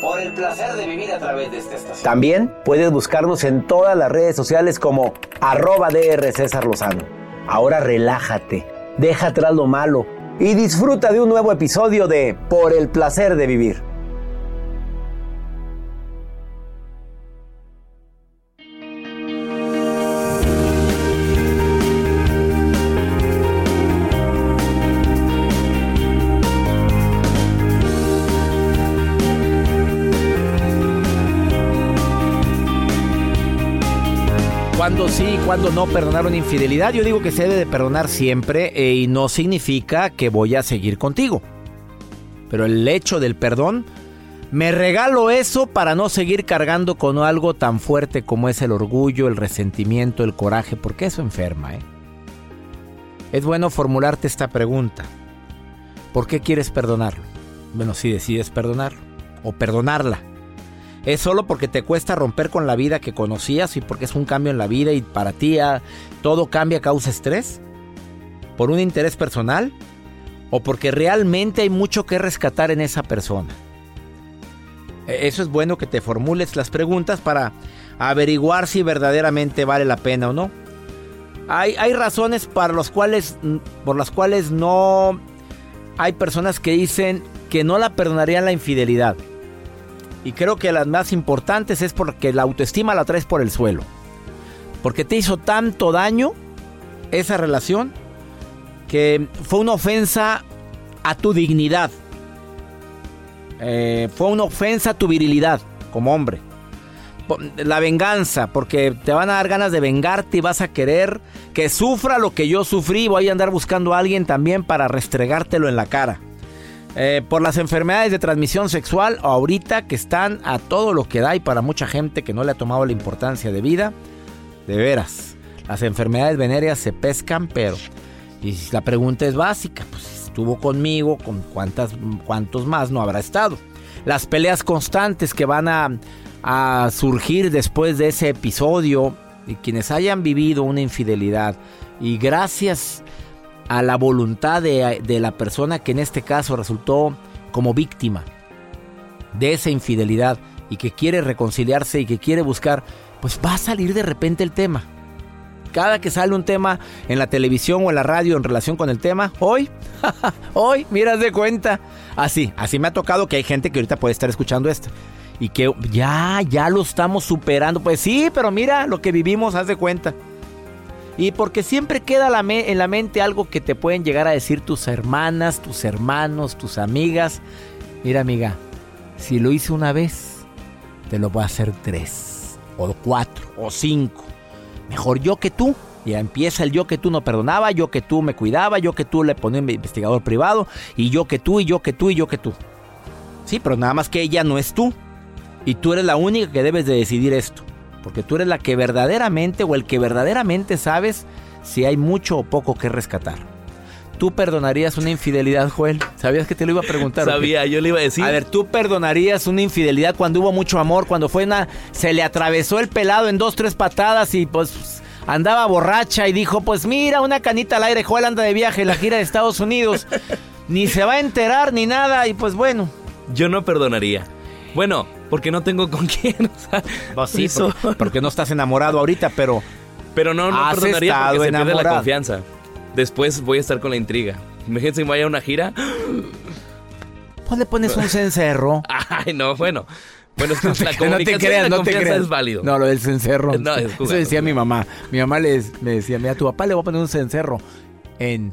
Por el placer de vivir a través de esta estación. También puedes buscarnos en todas las redes sociales como arroba DR César Lozano. Ahora relájate, deja atrás lo malo y disfruta de un nuevo episodio de Por el placer de vivir. Cuando sí, cuando no perdonar una infidelidad. Yo digo que se debe de perdonar siempre eh, y no significa que voy a seguir contigo. Pero el hecho del perdón, me regalo eso para no seguir cargando con algo tan fuerte como es el orgullo, el resentimiento, el coraje, porque eso enferma. ¿eh? Es bueno formularte esta pregunta. ¿Por qué quieres perdonarlo? Bueno, si decides perdonarlo o perdonarla. ¿Es solo porque te cuesta romper con la vida que conocías y porque es un cambio en la vida y para ti ah, todo cambia causa estrés? ¿Por un interés personal? ¿O porque realmente hay mucho que rescatar en esa persona? E- Eso es bueno que te formules las preguntas para averiguar si verdaderamente vale la pena o no. Hay, hay razones para los cuales, por las cuales no hay personas que dicen que no la perdonarían la infidelidad. Y creo que las más importantes es porque la autoestima la traes por el suelo. Porque te hizo tanto daño esa relación que fue una ofensa a tu dignidad. Eh, fue una ofensa a tu virilidad como hombre. La venganza, porque te van a dar ganas de vengarte y vas a querer que sufra lo que yo sufrí. Voy a andar buscando a alguien también para restregártelo en la cara. Eh, por las enfermedades de transmisión sexual, ahorita que están a todo lo que da y para mucha gente que no le ha tomado la importancia de vida, de veras, las enfermedades venéreas se pescan, pero... Y la pregunta es básica, pues estuvo conmigo, con cuántas, cuántos más no habrá estado. Las peleas constantes que van a, a surgir después de ese episodio, y quienes hayan vivido una infidelidad, y gracias a la voluntad de, de la persona que en este caso resultó como víctima de esa infidelidad y que quiere reconciliarse y que quiere buscar, pues va a salir de repente el tema. Cada que sale un tema en la televisión o en la radio en relación con el tema, hoy, hoy, miras de cuenta. Así, así me ha tocado que hay gente que ahorita puede estar escuchando esto. Y que ya, ya lo estamos superando. Pues sí, pero mira lo que vivimos, haz de cuenta. Y porque siempre queda la en la mente algo que te pueden llegar a decir tus hermanas, tus hermanos, tus amigas. Mira, amiga, si lo hice una vez, te lo voy a hacer tres, o cuatro, o cinco. Mejor yo que tú. Ya empieza el yo que tú no perdonaba, yo que tú me cuidaba, yo que tú le ponía un investigador privado, y yo que tú, y yo que tú, y yo que tú. Sí, pero nada más que ella no es tú. Y tú eres la única que debes de decidir esto. Porque tú eres la que verdaderamente o el que verdaderamente sabes si hay mucho o poco que rescatar. ¿Tú perdonarías una infidelidad, Joel? ¿Sabías que te lo iba a preguntar? Sabía, yo le iba a decir. A ver, ¿tú perdonarías una infidelidad cuando hubo mucho amor, cuando fue una... se le atravesó el pelado en dos, tres patadas y pues andaba borracha y dijo, pues mira, una canita al aire, Joel anda de viaje en la gira de Estados Unidos. ni se va a enterar ni nada y pues bueno. Yo no perdonaría. Bueno, porque no tengo con quién. O sea, pues sí, porque no estás enamorado ahorita, pero... Pero no, no perdonaría porque se pierde la confianza. Después voy a estar con la intriga. Imagínense que vaya a una gira. Pues le pones un cencerro. Ay, no, bueno. Bueno, es que la comunicación no te creas, la no te creas. es válido. No, lo del cencerro. No, es Eso decía mi mamá. Mi mamá les, me decía, mira, a tu papá le voy a poner un cencerro en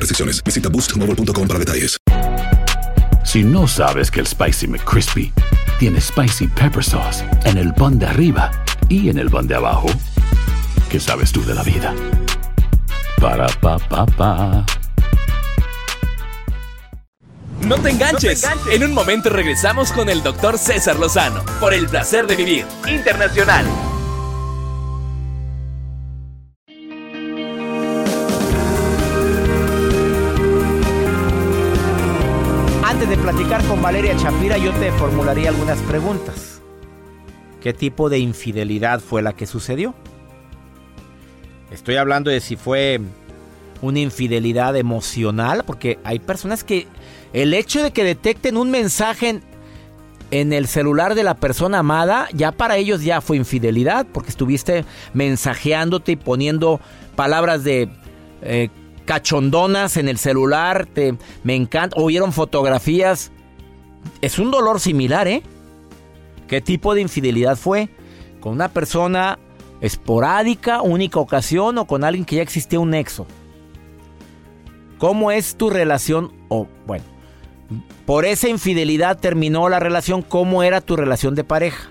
restricciones. Visita boostmobile.com para detalles. Si no sabes que el Spicy McCrispy tiene Spicy Pepper Sauce en el pan de arriba y en el pan de abajo, ¿qué sabes tú de la vida? Para, pa, pa, pa. No te, enganches. no te enganches. En un momento regresamos con el doctor César Lozano por el placer de vivir internacional. Chapira, yo te formularía algunas preguntas. ¿Qué tipo de infidelidad fue la que sucedió? Estoy hablando de si fue una infidelidad emocional, porque hay personas que el hecho de que detecten un mensaje en, el celular de la persona amada, ya para ellos ya fue infidelidad, porque estuviste mensajeándote y poniendo palabras de eh, cachondonas en el celular, te, me encanta, oyeron fotografías. Es un dolor similar, ¿eh? ¿Qué tipo de infidelidad fue? ¿Con una persona esporádica, única ocasión o con alguien que ya existía un nexo? ¿Cómo es tu relación? O, bueno, por esa infidelidad terminó la relación. ¿Cómo era tu relación de pareja?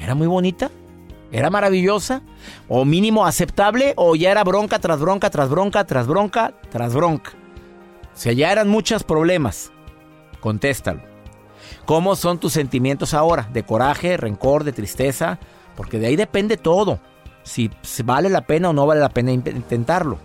¿Era muy bonita? ¿Era maravillosa? ¿O mínimo aceptable? ¿O ya era bronca tras bronca, tras bronca, tras bronca, tras bronca? O sea, ya eran muchos problemas. Contéstalo. ¿Cómo son tus sentimientos ahora? ¿De coraje, rencor, de tristeza? Porque de ahí depende todo. Si vale la pena o no vale la pena intentarlo.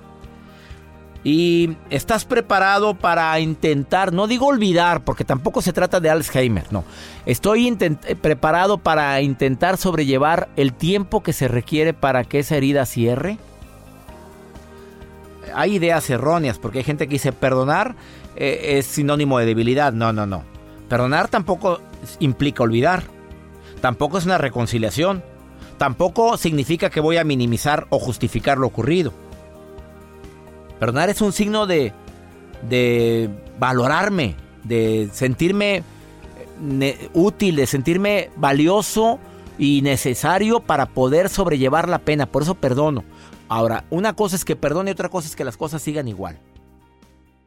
Y estás preparado para intentar, no digo olvidar, porque tampoco se trata de Alzheimer, no. Estoy eh, preparado para intentar sobrellevar el tiempo que se requiere para que esa herida cierre. Hay ideas erróneas, porque hay gente que dice perdonar eh, es sinónimo de debilidad. No, no, no. Perdonar tampoco implica olvidar. Tampoco es una reconciliación. Tampoco significa que voy a minimizar o justificar lo ocurrido. Perdonar es un signo de, de valorarme, de sentirme eh, útil, de sentirme valioso y necesario para poder sobrellevar la pena. Por eso perdono. Ahora, una cosa es que perdone y otra cosa es que las cosas sigan igual.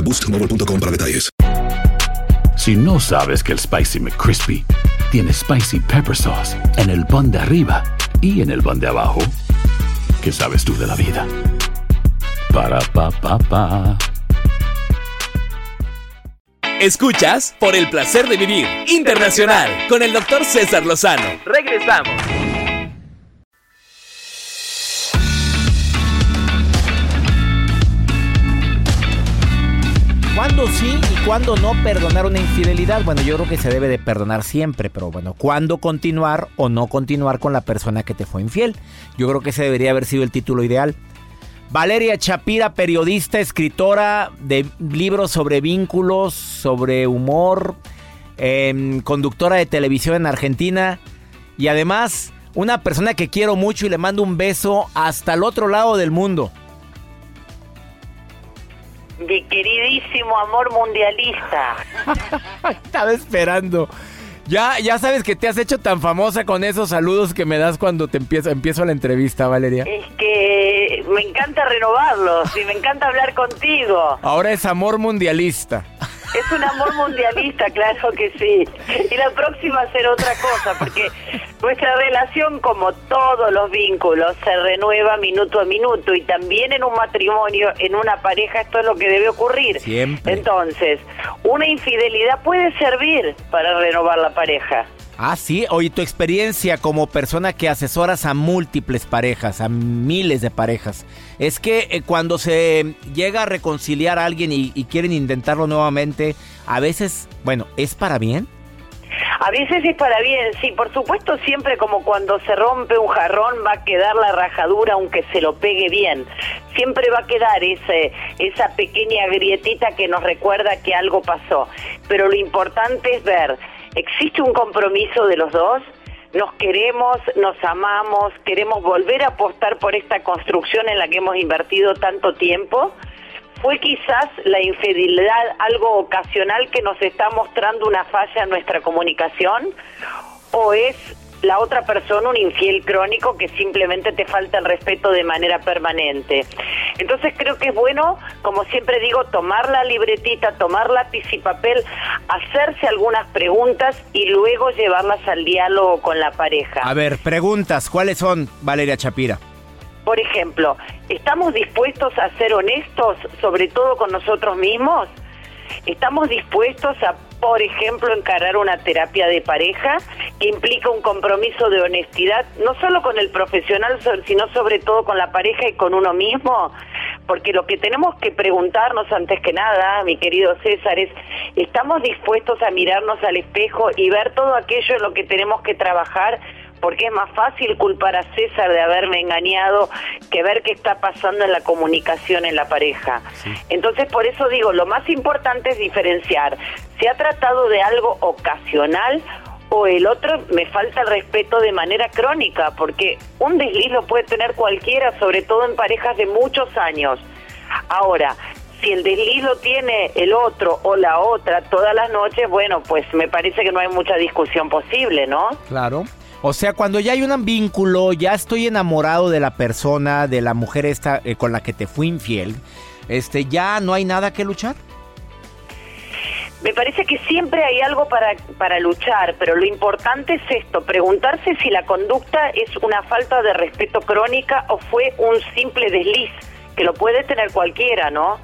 boostmobile.com para detalles. Si no sabes que el Spicy McCrispy tiene Spicy Pepper Sauce en el pan de arriba y en el pan de abajo, ¿qué sabes tú de la vida? Para, pa, pa, pa. Escuchas por el placer de vivir internacional con el doctor César Lozano. Regresamos. ¿Cuándo sí y cuándo no perdonar una infidelidad? Bueno, yo creo que se debe de perdonar siempre, pero bueno, ¿cuándo continuar o no continuar con la persona que te fue infiel? Yo creo que ese debería haber sido el título ideal. Valeria Chapira, periodista, escritora de libros sobre vínculos, sobre humor, em, conductora de televisión en Argentina y además una persona que quiero mucho y le mando un beso hasta el otro lado del mundo. Mi queridísimo amor mundialista. Estaba esperando. Ya, ya sabes que te has hecho tan famosa con esos saludos que me das cuando te empiezo, empiezo la entrevista, Valeria. Es que me encanta renovarlos y me encanta hablar contigo. Ahora es amor mundialista. Es un amor mundialista, claro que sí. Y la próxima será otra cosa, porque nuestra relación, como todos los vínculos, se renueva minuto a minuto y también en un matrimonio, en una pareja, esto es lo que debe ocurrir. Siempre. Entonces, una infidelidad puede servir para renovar la pareja. Ah, sí. Oye, tu experiencia como persona que asesoras a múltiples parejas, a miles de parejas, es que eh, cuando se llega a reconciliar a alguien y, y quieren intentarlo nuevamente, a veces, bueno, ¿es para bien? A veces es para bien, sí, por supuesto siempre como cuando se rompe un jarrón va a quedar la rajadura aunque se lo pegue bien. Siempre va a quedar ese, esa pequeña grietita que nos recuerda que algo pasó. Pero lo importante es ver, ¿existe un compromiso de los dos? Nos queremos, nos amamos, queremos volver a apostar por esta construcción en la que hemos invertido tanto tiempo. ¿Fue quizás la infidelidad algo ocasional que nos está mostrando una falla en nuestra comunicación? ¿O es la otra persona un infiel crónico que simplemente te falta el respeto de manera permanente? Entonces creo que es bueno, como siempre digo, tomar la libretita, tomar lápiz y papel, hacerse algunas preguntas y luego llevarlas al diálogo con la pareja. A ver, preguntas, ¿cuáles son, Valeria Chapira? Por ejemplo, ¿estamos dispuestos a ser honestos, sobre todo con nosotros mismos? ¿Estamos dispuestos a, por ejemplo, encarar una terapia de pareja que implica un compromiso de honestidad, no solo con el profesional, sino sobre todo con la pareja y con uno mismo? Porque lo que tenemos que preguntarnos antes que nada, mi querido César, es, ¿estamos dispuestos a mirarnos al espejo y ver todo aquello en lo que tenemos que trabajar? porque es más fácil culpar a César de haberme engañado que ver qué está pasando en la comunicación en la pareja. Entonces, por eso digo, lo más importante es diferenciar. ¿Se ha tratado de algo ocasional o el otro me falta el respeto de manera crónica? Porque un desliz lo puede tener cualquiera, sobre todo en parejas de muchos años. Ahora, si el desliz lo tiene el otro o la otra todas las noches, bueno, pues me parece que no hay mucha discusión posible, ¿no? Claro. O sea, cuando ya hay un vínculo, ya estoy enamorado de la persona, de la mujer esta eh, con la que te fui infiel, este, ya no hay nada que luchar. Me parece que siempre hay algo para, para luchar, pero lo importante es esto, preguntarse si la conducta es una falta de respeto crónica o fue un simple desliz, que lo puede tener cualquiera, ¿no?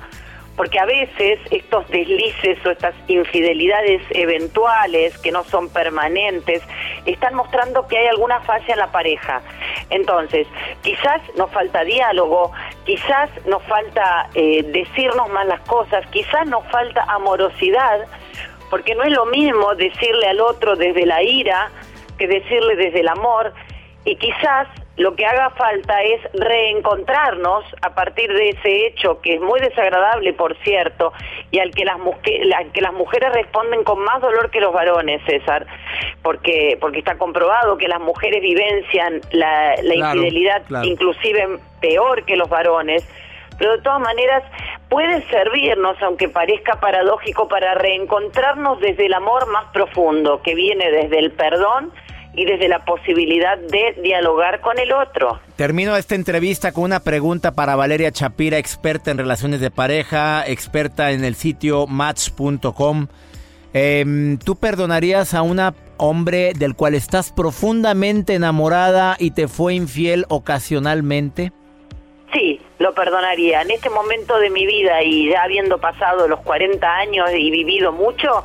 Porque a veces estos deslices o estas infidelidades eventuales que no son permanentes están mostrando que hay alguna falla en la pareja. Entonces, quizás nos falta diálogo, quizás nos falta eh, decirnos más las cosas, quizás nos falta amorosidad, porque no es lo mismo decirle al otro desde la ira que decirle desde el amor, y quizás lo que haga falta es reencontrarnos a partir de ese hecho que es muy desagradable, por cierto, y al que las, que las mujeres responden con más dolor que los varones, César, porque porque está comprobado que las mujeres vivencian la, infidelidad inclusive peor que los varones. Pero de todas maneras puede servirnos, aunque parezca paradójico, para reencontrarnos desde el amor más profundo, que viene desde el perdón y desde la posibilidad de dialogar con el otro. Termino esta entrevista con una pregunta para Valeria Chapira, experta en relaciones de pareja, experta en el sitio match.com. Em, ¿Tú perdonarías a un hombre del cual estás profundamente enamorada y te fue infiel ocasionalmente? Sí, lo perdonaría. En este momento de mi vida y ya habiendo pasado los 40 años y vivido mucho,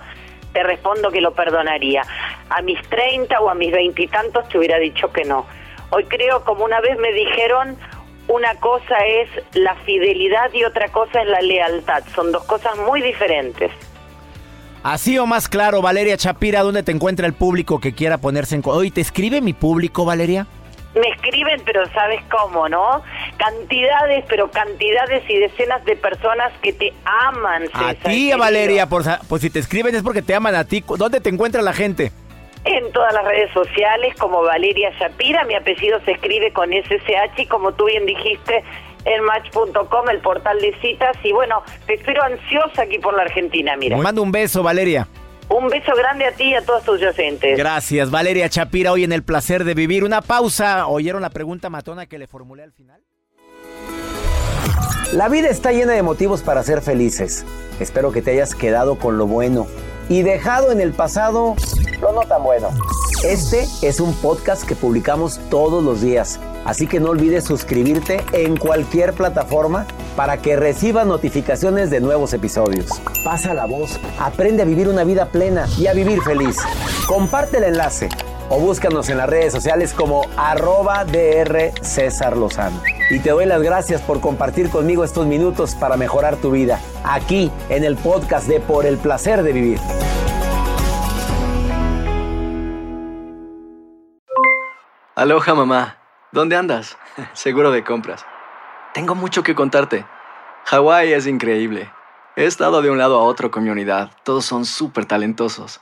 te respondo que lo perdonaría. A mis 30 o a mis veintitantos te hubiera dicho que no. Hoy creo, como una vez me dijeron, una cosa es la fidelidad y otra cosa es la lealtad. Son dos cosas muy diferentes. Así o más claro, Valeria Chapira, ¿dónde te encuentra el público que quiera ponerse en... Hoy te escribe mi público, Valeria me escriben, pero sabes cómo, ¿no? Cantidades, pero cantidades y decenas de personas que te aman. a ti, Valeria, por, pues si te escriben es porque te aman a ti. ¿Dónde te encuentra la gente? En todas las redes sociales como Valeria Shapira, mi apellido se escribe con SSH y como tú bien dijiste, en match.com, el portal de citas. Y bueno, te espero ansiosa aquí por la Argentina, mira. Me mando un beso, Valeria. Un beso grande a ti y a todos tus docentes. Gracias, Valeria Chapira, hoy en el placer de vivir. Una pausa. ¿Oyeron la pregunta matona que le formulé al final? La vida está llena de motivos para ser felices. Espero que te hayas quedado con lo bueno y dejado en el pasado lo no tan bueno. Este es un podcast que publicamos todos los días, así que no olvides suscribirte en cualquier plataforma para que recibas notificaciones de nuevos episodios. Pasa la voz, aprende a vivir una vida plena y a vivir feliz. Comparte el enlace o búscanos en las redes sociales como arroba DR César Lozano. Y te doy las gracias por compartir conmigo estos minutos para mejorar tu vida, aquí en el podcast de Por el Placer de Vivir. Aloha mamá, ¿dónde andas? Seguro de compras. Tengo mucho que contarte. Hawái es increíble. He estado de un lado a otro con mi unidad. Todos son súper talentosos.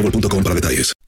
para detalles.